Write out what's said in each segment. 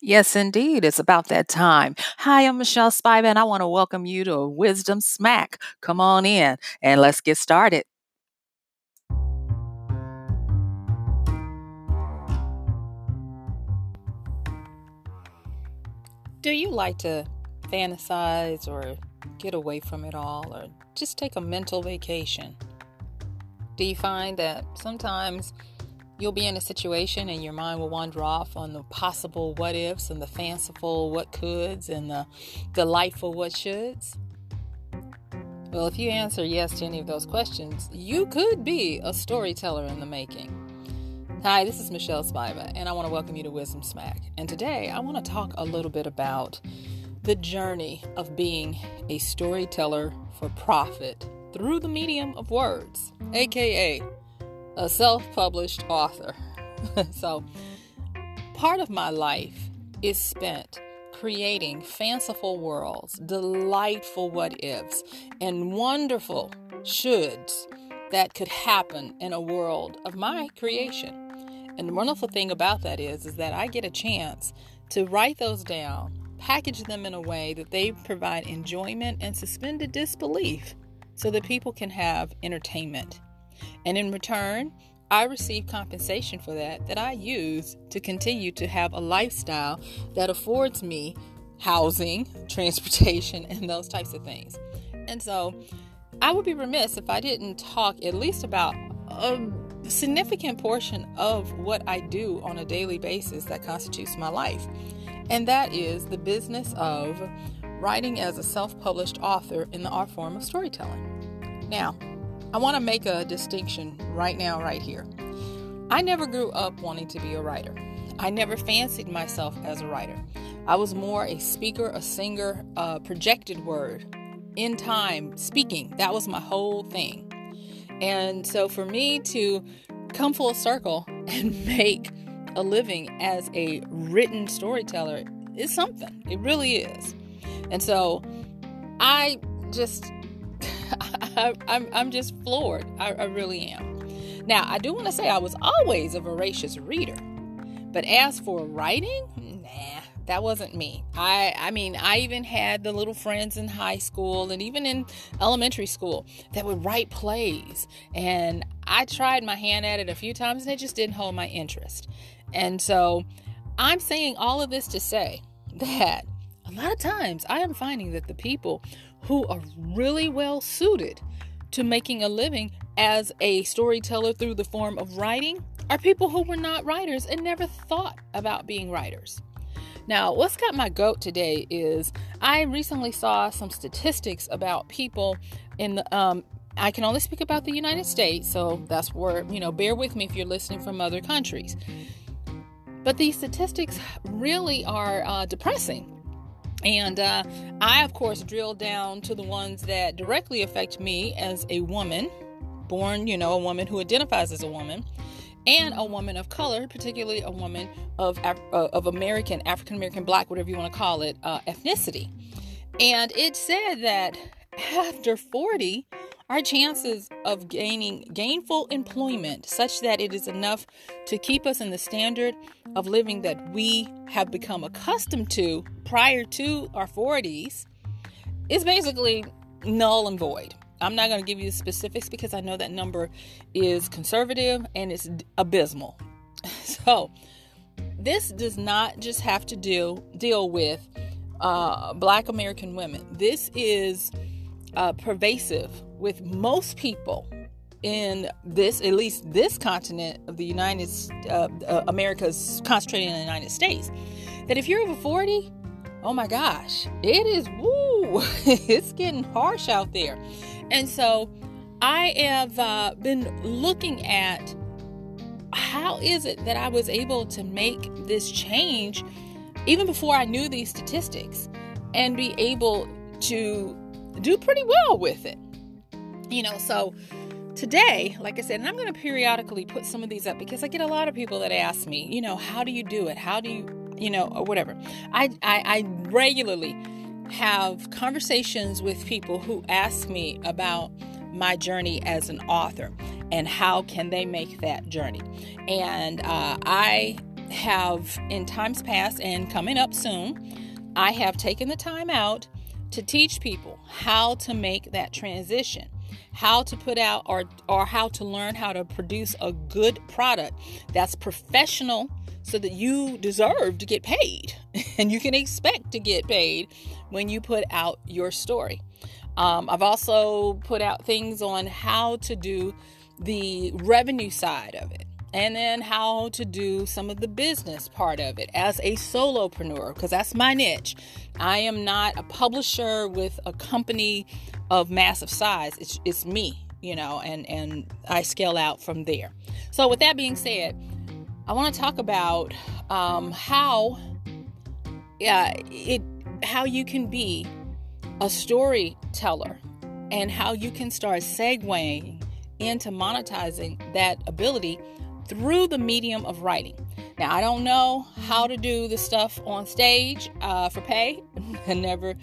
Yes, indeed. It's about that time. Hi, I'm Michelle Spiva, and I want to welcome you to Wisdom Smack. Come on in and let's get started. Do you like to fantasize or get away from it all or just take a mental vacation? Do you find that sometimes you'll be in a situation and your mind will wander off on the possible what ifs and the fanciful what coulds and the delightful what shoulds? Well, if you answer yes to any of those questions, you could be a storyteller in the making. Hi, this is Michelle Spiva, and I want to welcome you to Wisdom Smack. And today I want to talk a little bit about the journey of being a storyteller for profit through the medium of words, aka a self published author. so, part of my life is spent creating fanciful worlds, delightful what ifs, and wonderful shoulds that could happen in a world of my creation. And the wonderful thing about that is, is that I get a chance to write those down, package them in a way that they provide enjoyment and suspended disbelief so that people can have entertainment. And in return, I receive compensation for that that I use to continue to have a lifestyle that affords me housing, transportation, and those types of things. And so I would be remiss if I didn't talk at least about a significant portion of what I do on a daily basis that constitutes my life. And that is the business of writing as a self published author in the art form of storytelling. Now, I want to make a distinction right now, right here. I never grew up wanting to be a writer. I never fancied myself as a writer. I was more a speaker, a singer, a projected word, in time, speaking. That was my whole thing. And so for me to come full circle and make a living as a written storyteller is something. It really is. And so I just, I'm, I'm just floored. I, I really am. Now, I do want to say I was always a voracious reader. But as for writing, nah, that wasn't me. I I mean, I even had the little friends in high school and even in elementary school that would write plays. And I tried my hand at it a few times and it just didn't hold my interest. And so I'm saying all of this to say that a lot of times I am finding that the people who are really well suited to making a living as a storyteller through the form of writing are people who were not writers and never thought about being writers. Now, what's got my goat today is I recently saw some statistics about people in the, um, I can only speak about the United States, so that's where, you know, bear with me if you're listening from other countries. But these statistics really are uh, depressing. And uh, I, of course, drill down to the ones that directly affect me as a woman, born, you know, a woman who identifies as a woman, and a woman of color, particularly a woman of uh, of American, African American, Black, whatever you want to call it, uh, ethnicity. And it said that after 40, our chances of gaining gainful employment such that it is enough to keep us in the standard of living that we have become accustomed to prior to our 40s is basically null and void. I'm not going to give you the specifics because I know that number is conservative and it's abysmal. So, this does not just have to deal deal with uh, Black American women. This is uh, pervasive with most people in this, at least this continent of the United uh, uh, America's concentrated in the United States. That if you're over 40, oh my gosh, it is woo, it's getting harsh out there. And so I have uh, been looking at how is it that I was able to make this change even before I knew these statistics and be able to do pretty well with it. You know, so today, like I said, and I'm going to periodically put some of these up because I get a lot of people that ask me, you know, how do you do it? How do you, you know, or whatever. I, I, I regularly have conversations with people who ask me about my journey as an author and how can they make that journey. And uh, I have, in times past and coming up soon, I have taken the time out to teach people how to make that transition how to put out or or how to learn how to produce a good product that's professional so that you deserve to get paid and you can expect to get paid when you put out your story. Um, I've also put out things on how to do the revenue side of it and then how to do some of the business part of it as a solopreneur because that's my niche. I am not a publisher with a company of massive size. It's it's me, you know, and and I scale out from there. So with that being said, I want to talk about um, how yeah it how you can be a storyteller and how you can start segueing into monetizing that ability through the medium of writing. Now, I don't know how to do the stuff on stage uh, for pay. I never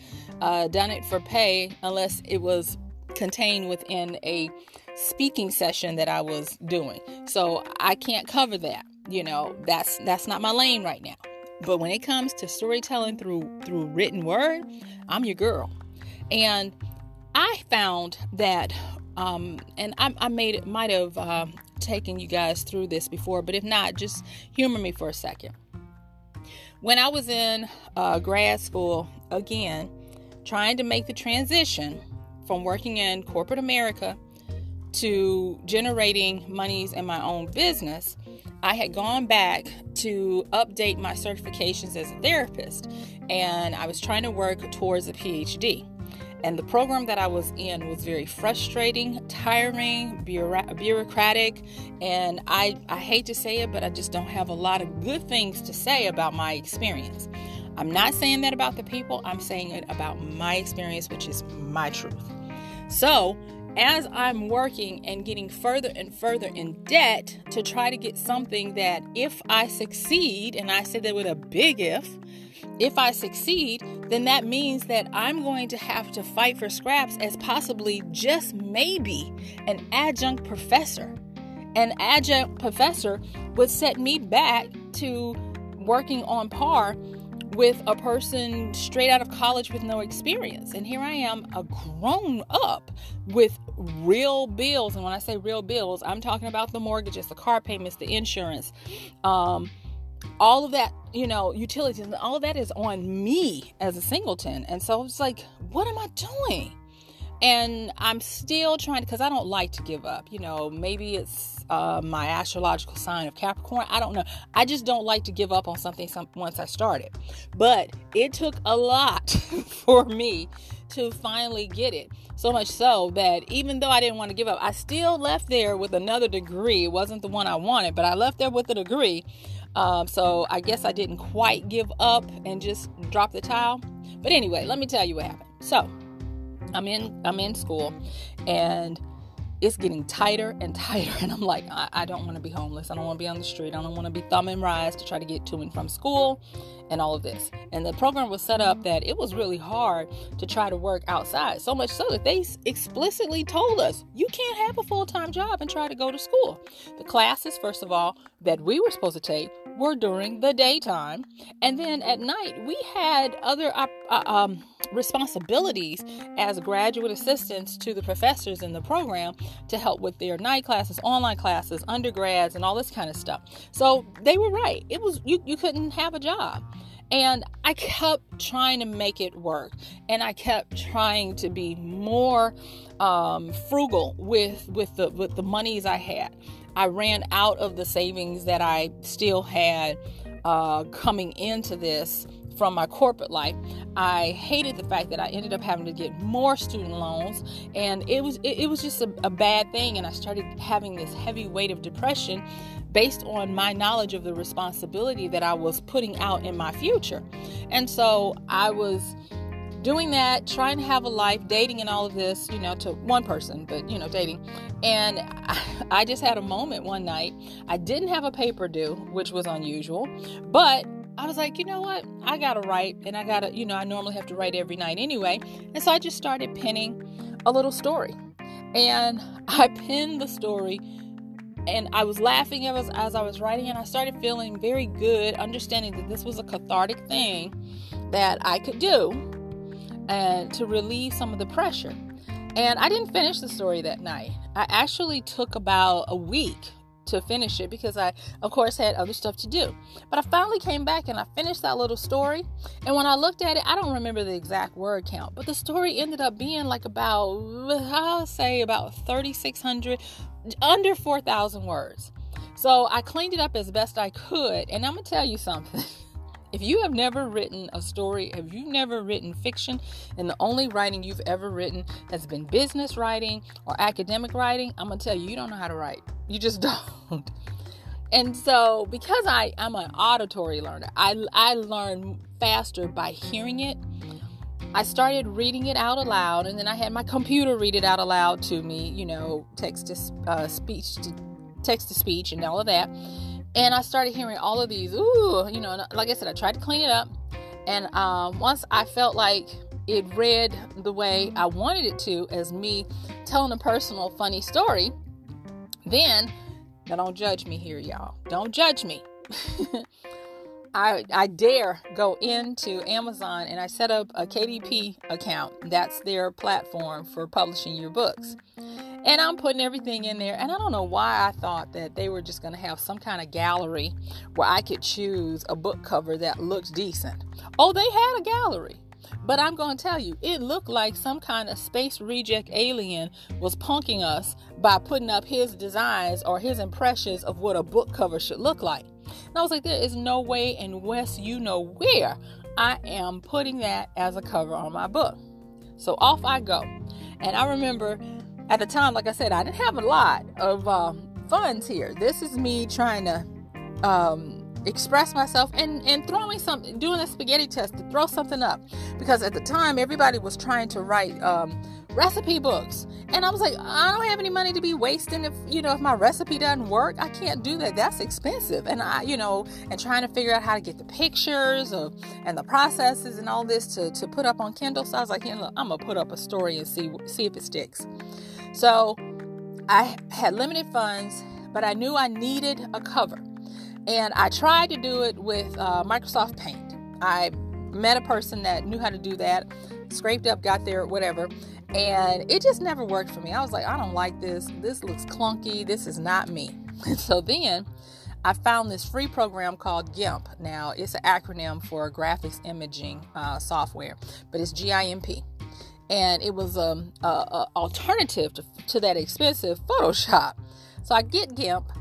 uh, done it for pay unless it was contained within a speaking session that I was doing. So I can't cover that. You know, that's that's not my lane right now. But when it comes to storytelling through through written word, I'm your girl. And I found that, um, and I, I made might have uh, taken you guys through this before, but if not, just humor me for a second. When I was in uh, grad school, again, trying to make the transition from working in corporate America to generating monies in my own business, I had gone back to update my certifications as a therapist and I was trying to work towards a PhD. And the program that I was in was very frustrating, tiring, bureaucratic, and I, I hate to say it, but I just don't have a lot of good things to say about my experience. I'm not saying that about the people, I'm saying it about my experience, which is my truth. So, as I'm working and getting further and further in debt to try to get something that if I succeed, and I say that with a big if, if I succeed, then that means that I'm going to have to fight for scraps as possibly just maybe an adjunct professor. An adjunct professor would set me back to working on par with a person straight out of college with no experience. And here I am, a grown up with real bills. And when I say real bills, I'm talking about the mortgages, the car payments, the insurance, um, all of that, you know, utilities, and all of that is on me as a singleton. And so it's like, what am I doing? And I'm still trying because I don't like to give up. You know, maybe it's uh, my astrological sign of Capricorn. I don't know. I just don't like to give up on something some, once I started. But it took a lot for me to finally get it. So much so that even though I didn't want to give up, I still left there with another degree. It wasn't the one I wanted, but I left there with a degree um, so I guess I didn't quite give up and just drop the towel. But anyway, let me tell you what happened. So I'm in I'm in school and it's getting tighter and tighter and i'm like i, I don't want to be homeless i don't want to be on the street i don't want to be thumbing rides to try to get to and from school and all of this and the program was set up that it was really hard to try to work outside so much so that they explicitly told us you can't have a full-time job and try to go to school the classes first of all that we were supposed to take were during the daytime. And then at night, we had other uh, um, responsibilities as graduate assistants to the professors in the program to help with their night classes, online classes, undergrads, and all this kind of stuff. So they were right. It was you, you couldn't have a job. And I kept trying to make it work. And I kept trying to be more um, frugal with with the with the monies I had. I ran out of the savings that I still had uh, coming into this from my corporate life. I hated the fact that I ended up having to get more student loans, and it was it, it was just a, a bad thing. And I started having this heavy weight of depression based on my knowledge of the responsibility that I was putting out in my future. And so I was doing that, trying to have a life, dating and all of this, you know, to one person, but you know, dating. And I, just had a moment one night. I didn't have a paper due, which was unusual, but I was like, you know what? I gotta write, and I gotta, you know, I normally have to write every night anyway. And so I just started penning a little story. And I penned the story and I was laughing as, as I was writing, and I started feeling very good, understanding that this was a cathartic thing that I could do and to relieve some of the pressure. And I didn't finish the story that night. I actually took about a week to finish it because I, of course, had other stuff to do. But I finally came back and I finished that little story. And when I looked at it, I don't remember the exact word count, but the story ended up being like about, I'll say about 3,600, under 4,000 words. So I cleaned it up as best I could. And I'm going to tell you something. If you have never written a story, if you've never written fiction, and the only writing you've ever written has been business writing or academic writing, I'm gonna tell you, you don't know how to write. You just don't. And so, because I, I'm an auditory learner, I, I learn faster by hearing it. I started reading it out aloud, and then I had my computer read it out aloud to me, you know, text to uh, speech, to, text to speech, and all of that. And I started hearing all of these, ooh, you know, like I said, I tried to clean it up. And um, once I felt like it read the way I wanted it to, as me telling a personal, funny story, then, now don't judge me here, y'all. Don't judge me. I, I dare go into Amazon and I set up a KDP account. That's their platform for publishing your books. And I'm putting everything in there. And I don't know why I thought that they were just going to have some kind of gallery where I could choose a book cover that looks decent. Oh, they had a gallery. But I'm going to tell you, it looked like some kind of space reject alien was punking us by putting up his designs or his impressions of what a book cover should look like. And I was like, there is no way in West, you know where, I am putting that as a cover on my book. So off I go. And I remember at the time, like I said, I didn't have a lot of um, funds here. This is me trying to um, express myself and, and throwing something, doing a spaghetti test to throw something up. Because at the time, everybody was trying to write um, recipe books. And I was like, I don't have any money to be wasting if, you know, if my recipe doesn't work, I can't do that. That's expensive. And I, you know, and trying to figure out how to get the pictures of, and the processes and all this to, to put up on Kindle. So I was like, you know, I'm going to put up a story and see, see if it sticks. So I had limited funds, but I knew I needed a cover. And I tried to do it with uh, Microsoft Paint. I met a person that knew how to do that, scraped up, got there, whatever. And it just never worked for me. I was like, I don't like this. This looks clunky. This is not me. So then I found this free program called GIMP. Now, it's an acronym for graphics imaging uh, software, but it's GIMP and it was um, a, alternative to, to that expensive Photoshop. So I get GIMP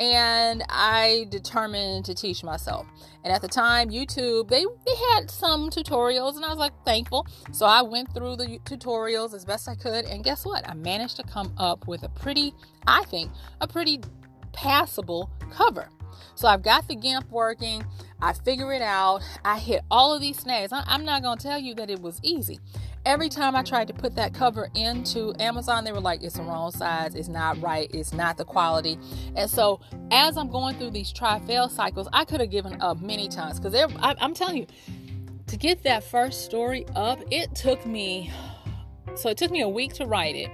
and I determined to teach myself. And at the time, YouTube they they had some tutorials, and I was like thankful. So I went through the tutorials as best I could, and guess what? I managed to come up with a pretty, I think, a pretty passable cover. So I've got the GIMP working. I figure it out. I hit all of these snags. I'm not going to tell you that it was easy every time I tried to put that cover into Amazon, they were like, it's the wrong size, it's not right, it's not the quality. And so, as I'm going through these try fail cycles, I could have given up many times because I'm telling you, to get that first story up, it took me. So it took me a week to write it.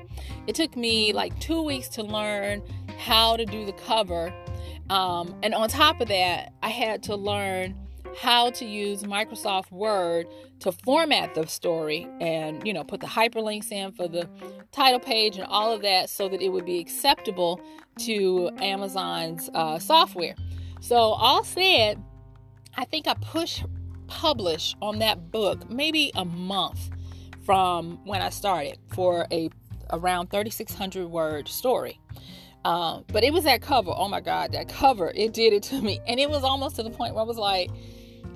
It took me like two weeks to learn how to do the cover. Um, and on top of that, I had to learn how to use Microsoft Word to format the story and, you know, put the hyperlinks in for the title page and all of that so that it would be acceptable to Amazon's uh, software. So, all said, I think I pushed publish on that book maybe a month from when I started for a around 3600 word story. Um, but it was that cover. Oh my God, that cover, it did it to me. And it was almost to the point where I was like,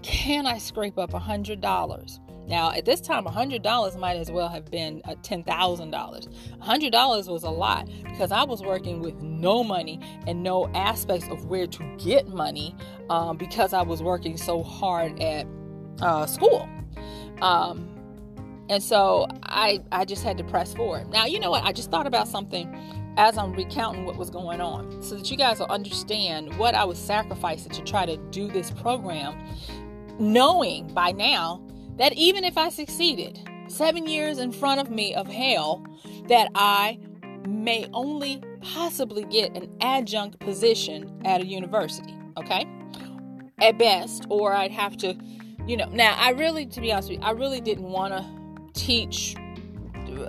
can I scrape up a $100? Now, at this time, $100 might as well have been a $10,000. $100 was a lot because I was working with no money and no aspects of where to get money um, because I was working so hard at uh, school. Um, and so I, I just had to press forward. Now, you know what? I just thought about something as I'm recounting what was going on so that you guys will understand what I was sacrificing to try to do this program knowing by now that even if I succeeded, seven years in front of me of hell, that I may only possibly get an adjunct position at a university, okay? At best, or I'd have to, you know. Now, I really, to be honest with you, I really didn't want to teach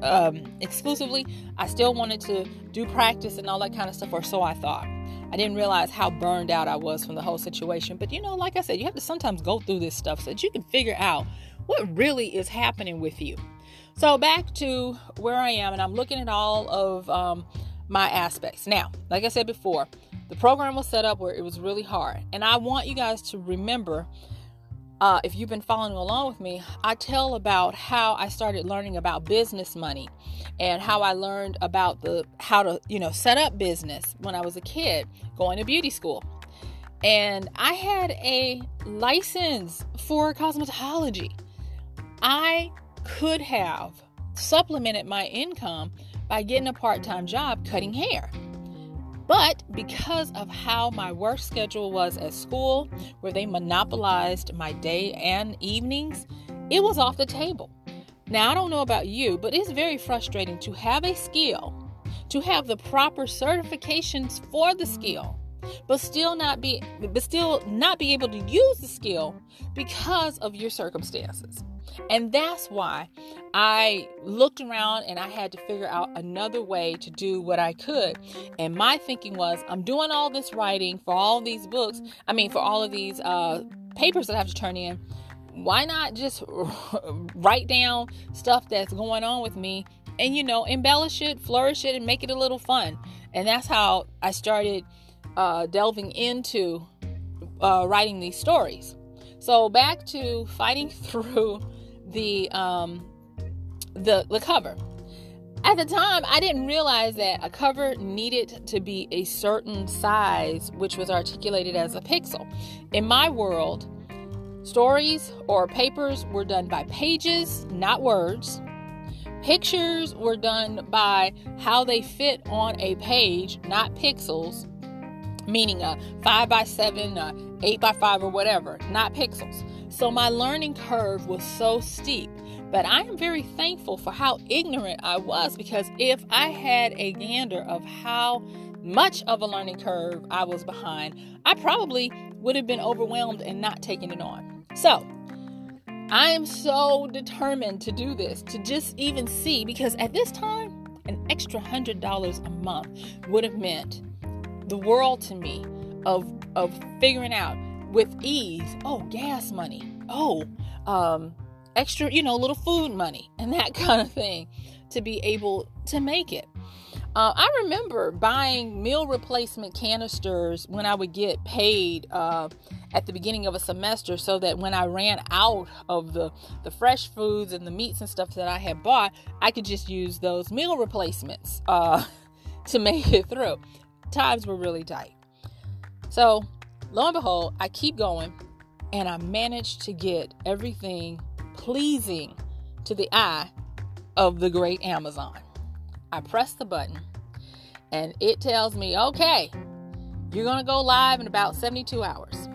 um, exclusively. I still wanted to do practice and all that kind of stuff, or so I thought. I didn't realize how burned out I was from the whole situation. But you know, like I said, you have to sometimes go through this stuff so that you can figure out what really is happening with you. So back to where I am, and I'm looking at all of um, my aspects. Now, like I said before, the program was set up where it was really hard. And I want you guys to remember uh, if you've been following along with me, I tell about how I started learning about business money and how I learned about the how to you know set up business when I was a kid going to beauty school. And I had a license for cosmetology. I could have supplemented my income by getting a part-time job cutting hair. But because of how my work schedule was at school, where they monopolized my day and evenings, it was off the table. Now, I don't know about you, but it's very frustrating to have a skill, to have the proper certifications for the skill, but still not be but still not be able to use the skill because of your circumstances. And that's why I looked around and I had to figure out another way to do what I could. And my thinking was, I'm doing all this writing for all these books, I mean, for all of these uh, papers that I have to turn in. Why not just write down stuff that's going on with me and, you know, embellish it, flourish it, and make it a little fun? And that's how I started uh, delving into uh, writing these stories. So back to fighting through the um, the the cover. At the time, I didn't realize that a cover needed to be a certain size, which was articulated as a pixel. In my world, stories or papers were done by pages, not words. Pictures were done by how they fit on a page, not pixels, meaning a 5 by 7, a 8 by 5, or whatever, not pixels. So my learning curve was so steep. But I am very thankful for how ignorant I was because if I had a gander of how much of a learning curve I was behind, I probably would have been overwhelmed and not taking it on. So, I am so determined to do this, to just even see, because at this time, an extra hundred dollars a month would have meant the world to me of of figuring out with ease. Oh, gas money. Oh, um, extra, you know, little food money and that kind of thing to be able to make it. Uh, I remember buying meal replacement canisters when I would get paid uh, at the beginning of a semester, so that when I ran out of the the fresh foods and the meats and stuff that I had bought, I could just use those meal replacements uh, to make it through. Times were really tight, so lo and behold, I keep going and I managed to get everything pleasing to the eye of the great Amazon. I press the button and it tells me, okay, you're going to go live in about 72 hours.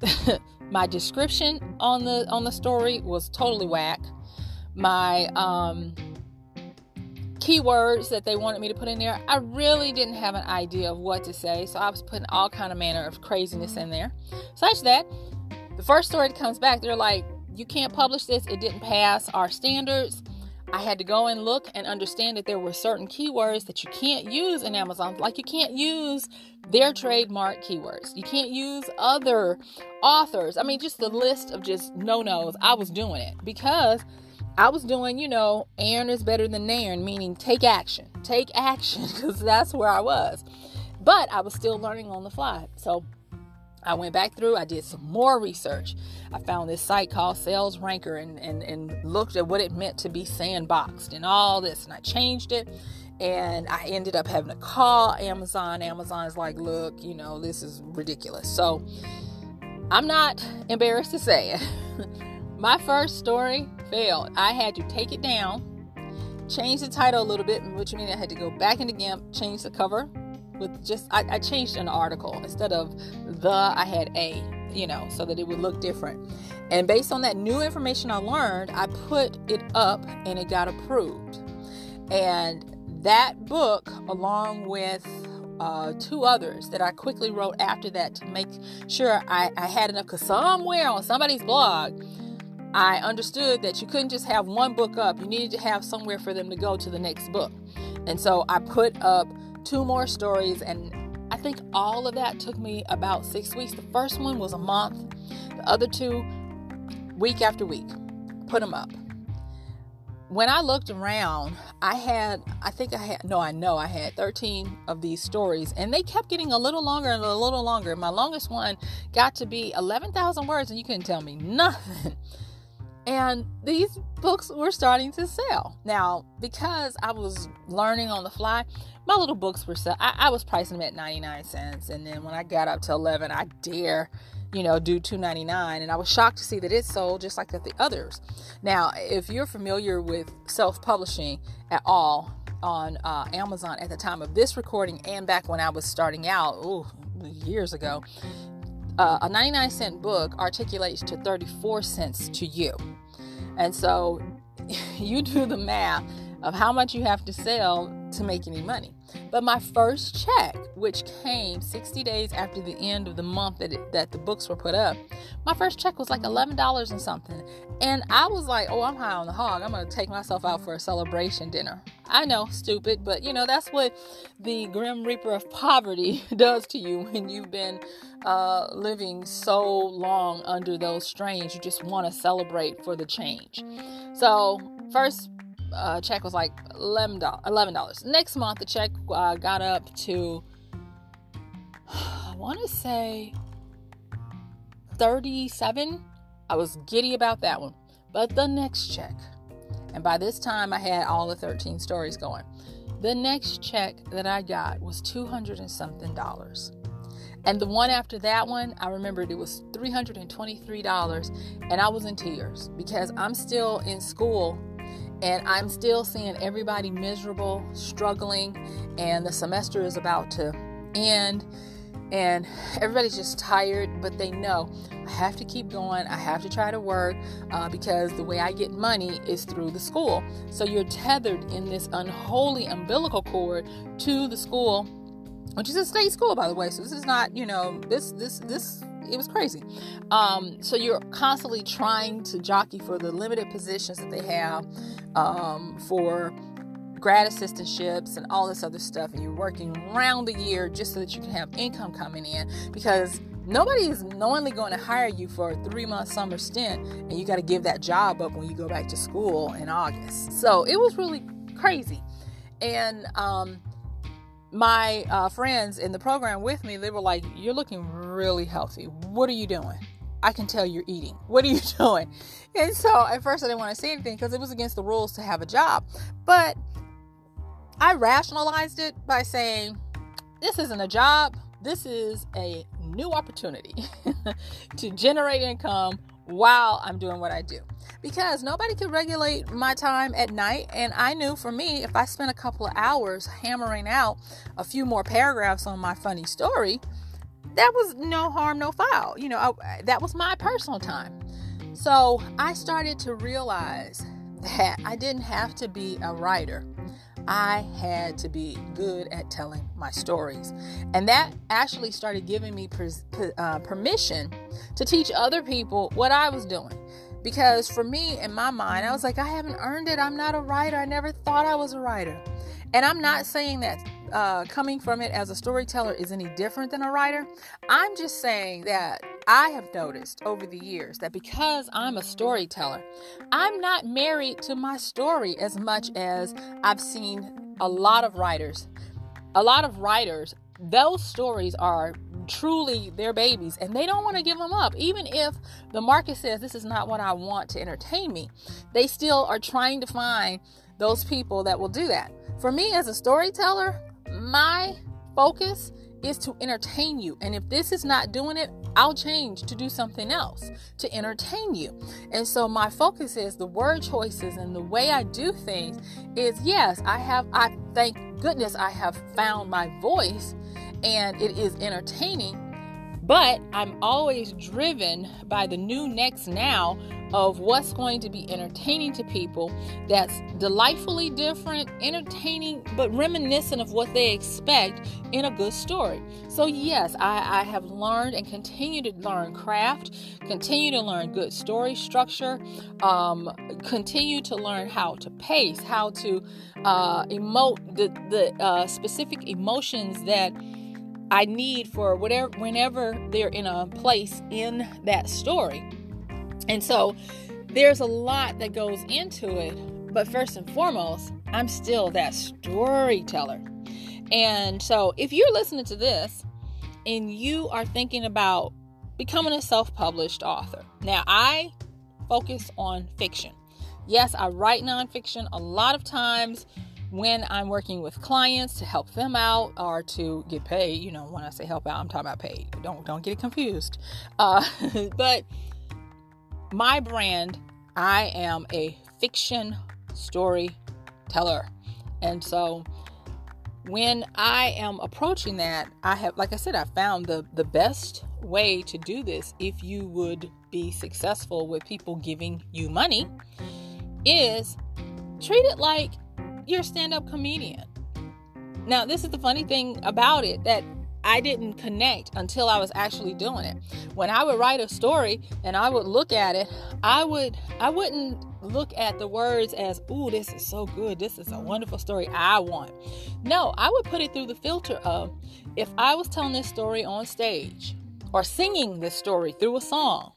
my description on the on the story was totally whack. My um keywords that they wanted me to put in there, I really didn't have an idea of what to say, so I was putting all kind of manner of craziness in there. Such that the first story that comes back, they're like, "You can't publish this. It didn't pass our standards." I had to go and look and understand that there were certain keywords that you can't use in Amazon. Like you can't use their trademark keywords. You can't use other authors. I mean, just the list of just no-nos. I was doing it because I was doing, you know, Aaron is better than Nairn, meaning take action, take action, because that's where I was. But I was still learning on the fly. So I went back through, I did some more research. I found this site called Sales Ranker and, and, and looked at what it meant to be sandboxed and all this. And I changed it. And I ended up having to call Amazon. Amazon's like, look, you know, this is ridiculous. So I'm not embarrassed to say it. My first story I had to take it down, change the title a little bit, which means I had to go back into GIMP, change the cover with just, I, I changed an article. Instead of the, I had a, you know, so that it would look different. And based on that new information I learned, I put it up and it got approved. And that book, along with uh, two others that I quickly wrote after that to make sure I, I had enough, because somewhere on somebody's blog, I understood that you couldn't just have one book up, you needed to have somewhere for them to go to the next book. And so I put up two more stories, and I think all of that took me about six weeks. The first one was a month, the other two, week after week. Put them up. When I looked around, I had, I think I had, no, I know I had 13 of these stories, and they kept getting a little longer and a little longer. My longest one got to be 11,000 words, and you couldn't tell me nothing. And these books were starting to sell. Now, because I was learning on the fly, my little books were sell. I, I was pricing them at 99 cents. And then when I got up to 11, I dare, you know, do 2.99. And I was shocked to see that it sold just like the others. Now, if you're familiar with self-publishing at all on uh, Amazon at the time of this recording and back when I was starting out, ooh, years ago, uh, a 99 cent book articulates to 34 cents to you. And so you do the math of how much you have to sell to make any money. But my first check, which came 60 days after the end of the month that, it, that the books were put up, my first check was like $11 and something. And I was like, oh, I'm high on the hog. I'm going to take myself out for a celebration dinner. I know, stupid, but you know, that's what the Grim Reaper of poverty does to you when you've been uh, living so long under those strains. You just want to celebrate for the change. So, first uh, check was like $11. $11. Next month, the check uh, got up to, I want to say 37 I was giddy about that one. But the next check, and by this time I had all the 13 stories going. The next check that I got was 200 and something dollars. And the one after that one, I remembered it was $323 and I was in tears because I'm still in school and I'm still seeing everybody miserable, struggling, and the semester is about to end and everybody's just tired, but they know I have to keep going. I have to try to work uh, because the way I get money is through the school. So you're tethered in this unholy umbilical cord to the school, which is a state school, by the way. So this is not, you know, this, this, this. It was crazy. Um, so you're constantly trying to jockey for the limited positions that they have um, for grad assistantships and all this other stuff, and you're working around the year just so that you can have income coming in because nobody is knowingly going to hire you for a three month summer stint, and you got to give that job up when you go back to school in August. So it was really crazy. And um, my uh, friends in the program with me, they were like, You're looking really healthy. What are you doing? I can tell you're eating. What are you doing? And so at first I didn't want to say anything because it was against the rules to have a job. But I rationalized it by saying, this isn't a job, this is a new opportunity to generate income while I'm doing what I do. Because nobody could regulate my time at night. And I knew for me, if I spent a couple of hours hammering out a few more paragraphs on my funny story, that was no harm, no foul. You know, I, that was my personal time. So I started to realize that I didn't have to be a writer I had to be good at telling my stories. And that actually started giving me per, uh, permission to teach other people what I was doing. Because for me, in my mind, I was like, I haven't earned it. I'm not a writer. I never thought I was a writer. And I'm not saying that uh, coming from it as a storyteller is any different than a writer. I'm just saying that I have noticed over the years that because I'm a storyteller, I'm not married to my story as much as I've seen a lot of writers. A lot of writers, those stories are truly their babies and they don't want to give them up. Even if the market says this is not what I want to entertain me, they still are trying to find those people that will do that. For me as a storyteller, my focus is to entertain you. And if this is not doing it, I'll change to do something else to entertain you. And so my focus is the word choices and the way I do things is yes, I have I thank goodness I have found my voice and it is entertaining, but I'm always driven by the new next now of what's going to be entertaining to people that's delightfully different, entertaining, but reminiscent of what they expect in a good story. So, yes, I, I have learned and continue to learn craft, continue to learn good story structure, um, continue to learn how to pace, how to uh, emote the, the uh, specific emotions that I need for whatever whenever they're in a place in that story. And so there's a lot that goes into it, but first and foremost, I'm still that storyteller. And so if you're listening to this and you are thinking about becoming a self-published author. Now, I focus on fiction. Yes, I write nonfiction a lot of times when I'm working with clients to help them out or to get paid. You know, when I say help out, I'm talking about paid. Don't don't get it confused. Uh, but my brand, I am a fiction storyteller, and so when I am approaching that, I have, like I said, I found the the best way to do this if you would be successful with people giving you money is treat it like you're a stand up comedian. Now, this is the funny thing about it that I didn't connect until I was actually doing it. When I would write a story and I would look at it, I would I wouldn't look at the words as, "Ooh, this is so good. This is a wonderful story I want." No, I would put it through the filter of if I was telling this story on stage or singing this story through a song,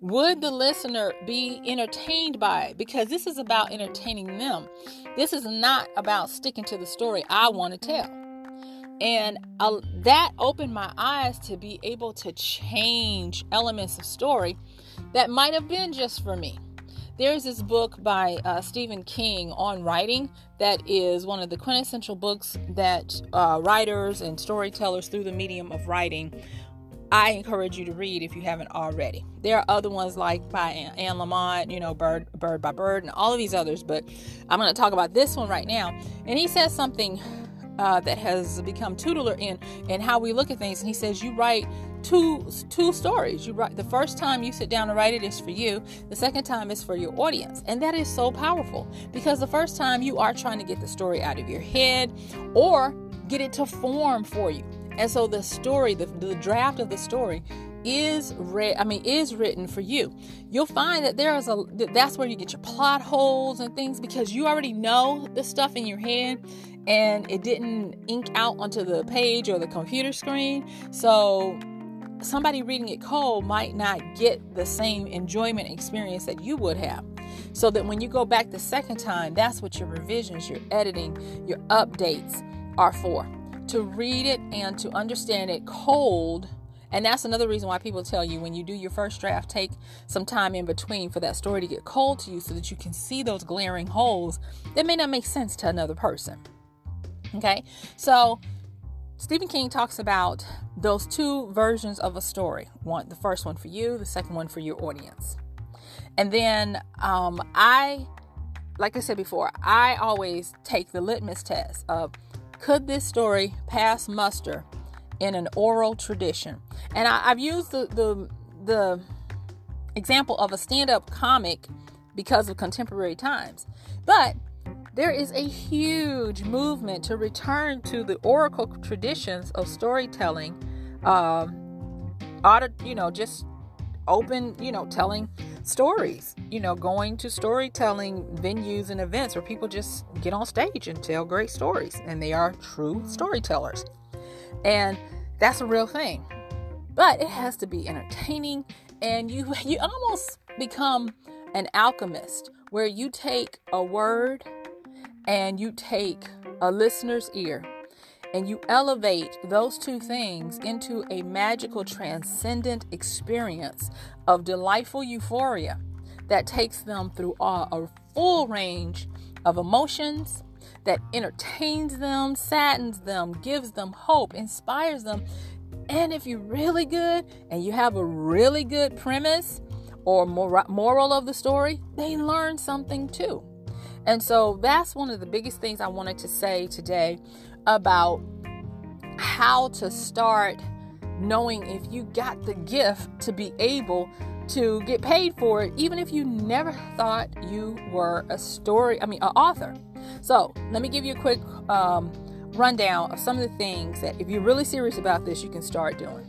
would the listener be entertained by it? Because this is about entertaining them. This is not about sticking to the story I want to tell. And uh, that opened my eyes to be able to change elements of story that might have been just for me. There's this book by uh, Stephen King on writing that is one of the quintessential books that uh, writers and storytellers through the medium of writing I encourage you to read if you haven't already. There are other ones like by Anne Lamott, you know, Bird, Bird by Bird, and all of these others, but I'm going to talk about this one right now. And he says something uh, that has become tutelar in in how we look at things. And he says you write two two stories. You write the first time you sit down to write it is for you. The second time is for your audience, and that is so powerful because the first time you are trying to get the story out of your head or get it to form for you. And so the story, the, the draft of the story is read i mean is written for you. You'll find that there is a that's where you get your plot holes and things because you already know the stuff in your head and it didn't ink out onto the page or the computer screen. So somebody reading it cold might not get the same enjoyment experience that you would have. So that when you go back the second time that's what your revisions your editing your updates are for to read it and to understand it cold. And that's another reason why people tell you when you do your first draft, take some time in between for that story to get cold to you so that you can see those glaring holes that may not make sense to another person. Okay, so Stephen King talks about those two versions of a story one, the first one for you, the second one for your audience. And then um, I, like I said before, I always take the litmus test of could this story pass muster in an oral tradition? And I, have used the, the the example of a stand-up comic because of contemporary times, but there is a huge movement to return to the oracle traditions of storytelling. Um, you know, just open, you know, telling stories, you know, going to storytelling venues and events where people just get on stage and tell great stories, and they are true storytellers. And that's a real thing. But it has to be entertaining, and you you almost become an alchemist where you take a word and you take a listener's ear and you elevate those two things into a magical, transcendent experience of delightful euphoria that takes them through a, full range of emotions that entertains them, saddens them, gives them hope, inspires them. And if you're really good and you have a really good premise or moral of the story, they learn something too. And so that's one of the biggest things I wanted to say today about how to start knowing if you got the gift to be able to get paid for it, even if you never thought you were a story, I mean, an author. So, let me give you a quick um, rundown of some of the things that, if you're really serious about this, you can start doing.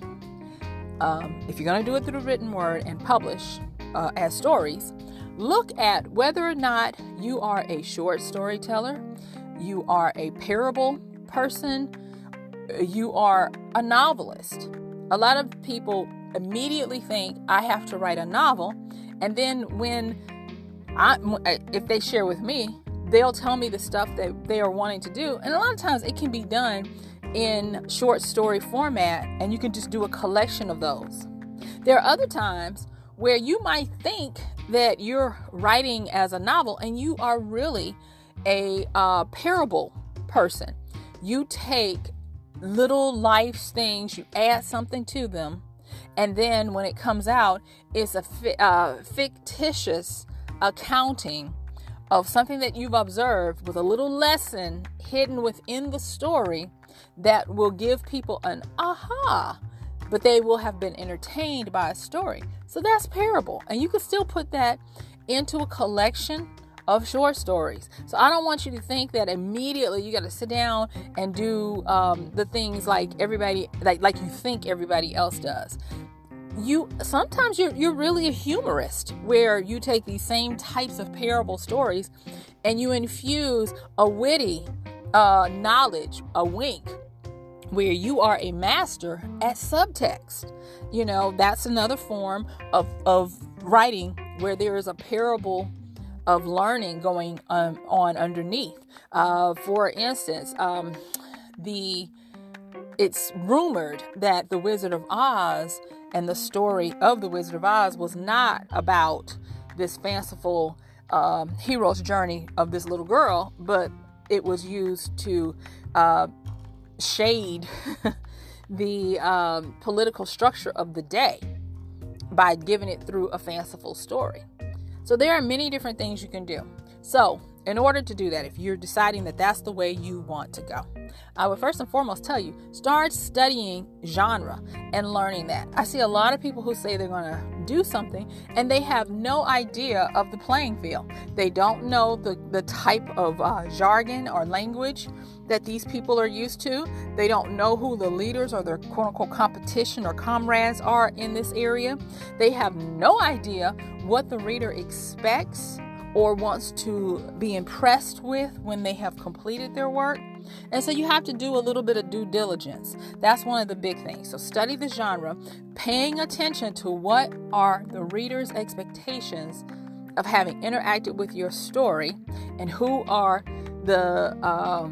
Um, if you're going to do it through the written word and publish uh, as stories, look at whether or not you are a short storyteller, you are a parable person, you are a novelist. A lot of people immediately think I have to write a novel, and then when I, if they share with me, they'll tell me the stuff that they are wanting to do, and a lot of times it can be done in short story format, and you can just do a collection of those. There are other times where you might think that you're writing as a novel, and you are really a uh, parable person. You take little life things, you add something to them, and then when it comes out, it's a fi- uh, fictitious accounting of something that you've observed with a little lesson hidden within the story that will give people an aha, but they will have been entertained by a story. So that's parable. And you can still put that into a collection of short stories. So I don't want you to think that immediately you got to sit down and do um, the things like everybody like like you think everybody else does. You sometimes you're you're really a humorist where you take these same types of parable stories and you infuse a witty uh, knowledge, a wink, where you are a master at subtext. You know, that's another form of, of writing where there is a parable of learning going um, on underneath. Uh, for instance, um, the it's rumored that the Wizard of Oz and the story of the Wizard of Oz was not about this fanciful um, hero's journey of this little girl, but it was used to uh, shade the um, political structure of the day by giving it through a fanciful story. So there are many different things you can do. So, in order to do that, if you're deciding that that's the way you want to go, I would first and foremost tell you start studying genre and learning that. I see a lot of people who say they're going to do something and they have no idea of the playing field. They don't know the, the type of uh, jargon or language that these people are used to. They don't know who the leaders or their quote unquote competition or comrades are in this area. They have no idea what the reader expects or wants to be impressed with when they have completed their work. And so you have to do a little bit of due diligence. That's one of the big things. So study the genre, paying attention to what are the reader's expectations of having interacted with your story and who are the uh,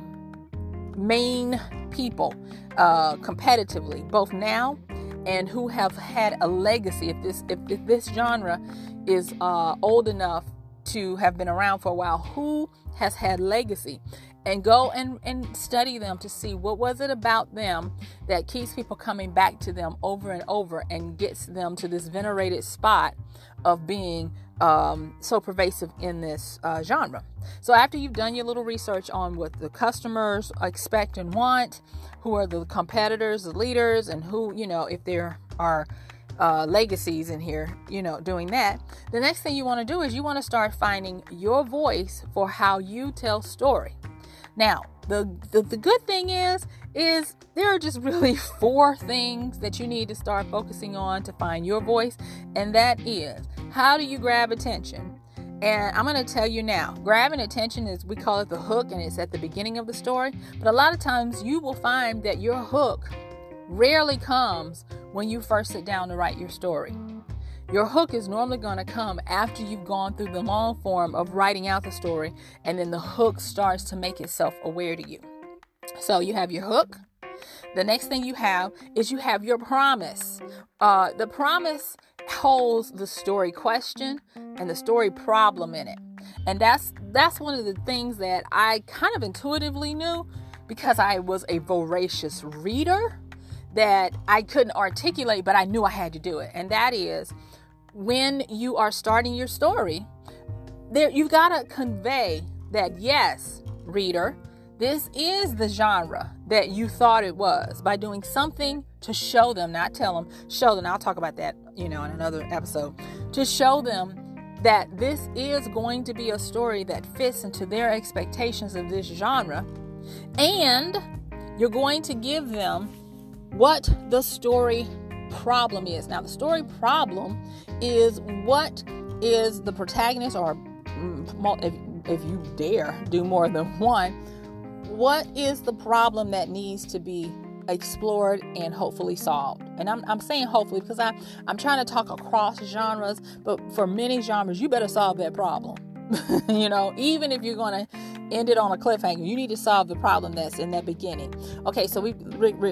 main people uh, competitively, both now and who have had a legacy. If this if, if this genre is uh, old enough to have been around for a while, who has had legacy? and go and, and study them to see what was it about them that keeps people coming back to them over and over and gets them to this venerated spot of being um, so pervasive in this uh, genre. So after you've done your little research on what the customers expect and want, who are the competitors, the leaders, and who you know if there are uh, legacies in here, you know, doing that. The next thing you want to do is you want to start finding your voice for how you tell story. Now, the, the, the good thing is is there are just really four things that you need to start focusing on to find your voice and that is how do you grab attention and i'm going to tell you now grabbing attention is we call it the hook and it's at the beginning of the story but a lot of times you will find that your hook rarely comes when you first sit down to write your story your hook is normally going to come after you've gone through the long form of writing out the story, and then the hook starts to make itself aware to you. So you have your hook. The next thing you have is you have your promise. Uh, the promise holds the story question and the story problem in it, and that's that's one of the things that I kind of intuitively knew because I was a voracious reader that I couldn't articulate, but I knew I had to do it, and that is when you are starting your story, there you've got to convey that yes, reader, this is the genre that you thought it was by doing something to show them, not tell them, show them. I'll talk about that you know, in another episode, to show them that this is going to be a story that fits into their expectations of this genre. And you're going to give them what the story problem is. Now, the story problem is what is the protagonist, or mm, if, if you dare do more than one, what is the problem that needs to be explored and hopefully solved. And I'm, I'm saying hopefully because I, I'm trying to talk across genres, but for many genres, you better solve that problem. you know, even if you're going to end it on a cliffhanger, you need to solve the problem that's in that beginning. Okay, so we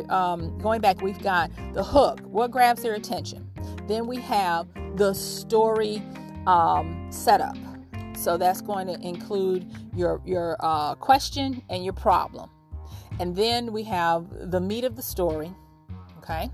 um, going back, we've got the hook. What grabs their attention? Then we have the story um, setup. So that's going to include your your uh, question and your problem. And then we have the meat of the story, okay?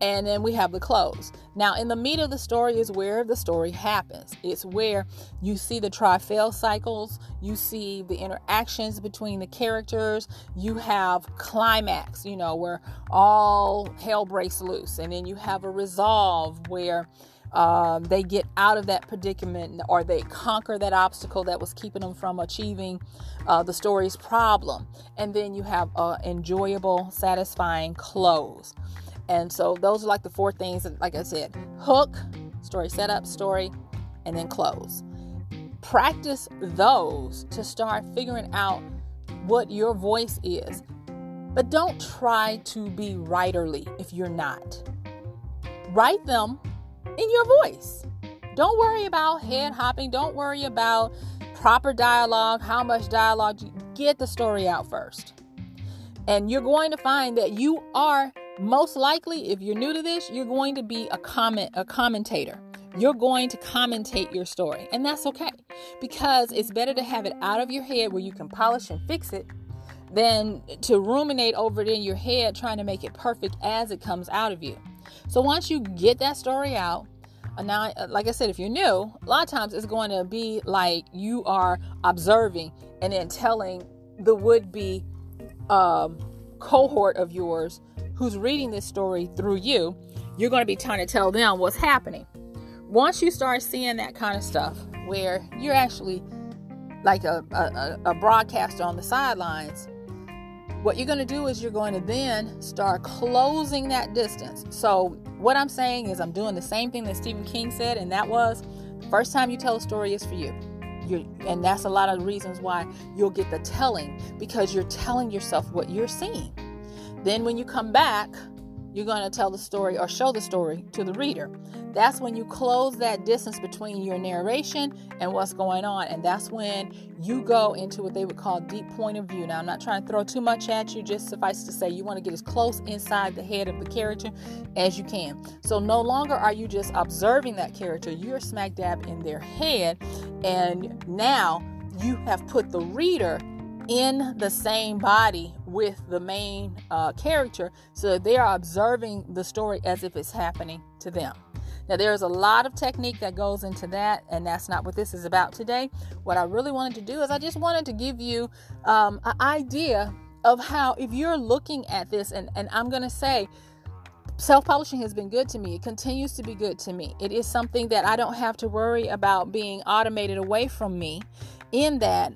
And then we have the close. Now, in the meat of the story is where the story happens. It's where you see the try-fail cycles, you see the interactions between the characters, you have climax, you know, where all hell breaks loose, and then you have a resolve where um, they get out of that predicament or they conquer that obstacle that was keeping them from achieving uh, the story's problem. And then you have an enjoyable, satisfying close. And so those are like the four things that, like I said, hook, story setup, story, and then close. Practice those to start figuring out what your voice is. But don't try to be writerly if you're not. Write them in your voice. Don't worry about head hopping. Don't worry about proper dialogue, how much dialogue. Get the story out first. And you're going to find that you are most likely, if you're new to this, you're going to be a comment, a commentator. You're going to commentate your story, and that's okay because it's better to have it out of your head where you can polish and fix it than to ruminate over it in your head trying to make it perfect as it comes out of you. So once you get that story out, uh, now, uh, like I said, if you're new, a lot of times it's going to be like you are observing and then telling the would be um, cohort of yours who's reading this story through you, you're going to be trying to tell them what's happening. Once you start seeing that kind of stuff, where you're actually like a, a, a broadcaster on the sidelines, what you're going to do is you're going to then start closing that distance. So, what I'm saying is, I'm doing the same thing that Stephen King said, and that was the first time you tell a story is for you. You're, and that's a lot of reasons why you'll get the telling because you're telling yourself what you're seeing. Then, when you come back, you're going to tell the story or show the story to the reader. That's when you close that distance between your narration and what's going on. And that's when you go into what they would call deep point of view. Now, I'm not trying to throw too much at you, just suffice to say you want to get as close inside the head of the character as you can. So, no longer are you just observing that character, you're smack dab in their head. And now you have put the reader in the same body with the main uh, character so they are observing the story as if it's happening to them. Now, there's a lot of technique that goes into that, and that's not what this is about today. What I really wanted to do is I just wanted to give you um, an idea of how, if you're looking at this, and, and I'm going to say, self publishing has been good to me. It continues to be good to me. It is something that I don't have to worry about being automated away from me, in that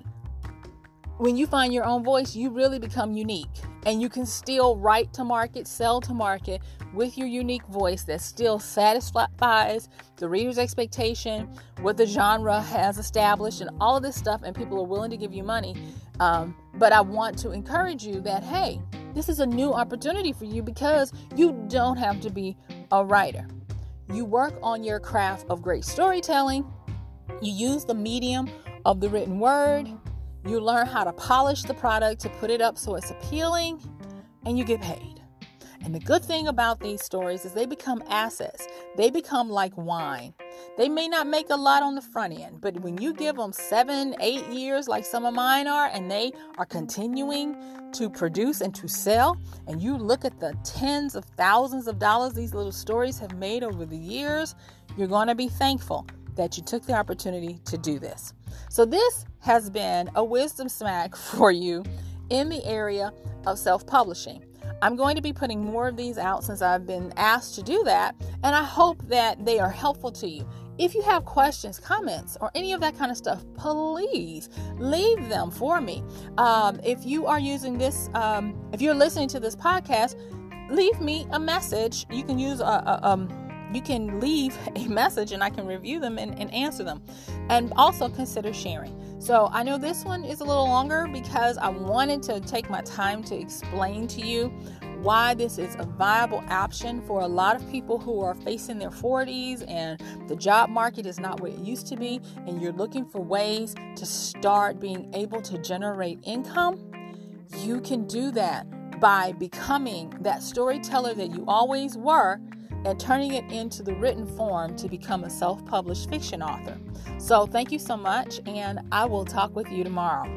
when you find your own voice, you really become unique. And you can still write to market, sell to market with your unique voice that still satisfies the reader's expectation, what the genre has established, and all of this stuff. And people are willing to give you money. Um, but I want to encourage you that, hey, this is a new opportunity for you because you don't have to be a writer. You work on your craft of great storytelling, you use the medium of the written word you learn how to polish the product to put it up so it's appealing, and you get paid. And the good thing about these stories is they become assets. They become like wine. They may not make a lot on the front end, but when you give them seven, eight years, like some of mine are, and they are continuing to produce and to sell, and you look at the tens of thousands of dollars these little stories have made over the years, you're going to be thankful that you took the opportunity to do this. So, this has been a wisdom smack for you in the area of self publishing. I'm going to be putting more of these out since I've been asked to do that, and I hope that they are helpful to you. If you have questions, comments, or any of that kind of stuff, please leave them for me. Um, if you are using this, um, if you're listening to this podcast, leave me a message. You can use a, a um, you can leave a message and I can review them and, and answer them. And also consider sharing. So I know this one is a little longer because I wanted to take my time to explain to you why this is a viable option for a lot of people who are facing their 40s and the job market is not what it used to be, and you're looking for ways to start being able to generate income. You can do that by becoming that storyteller that you always were and turning it into the written form to become a self published fiction author. So, thank you so much, and I will talk with you tomorrow.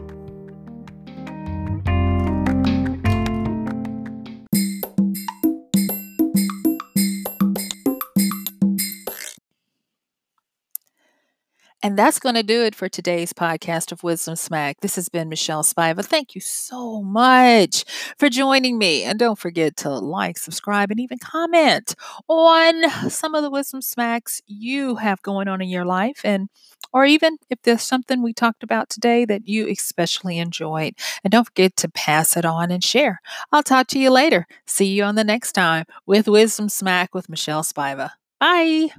And that's going to do it for today's podcast of Wisdom Smack. This has been Michelle Spiva. Thank you so much for joining me. And don't forget to like, subscribe, and even comment on some of the Wisdom Smacks you have going on in your life. And or even if there's something we talked about today that you especially enjoyed. And don't forget to pass it on and share. I'll talk to you later. See you on the next time with Wisdom Smack with Michelle Spiva. Bye.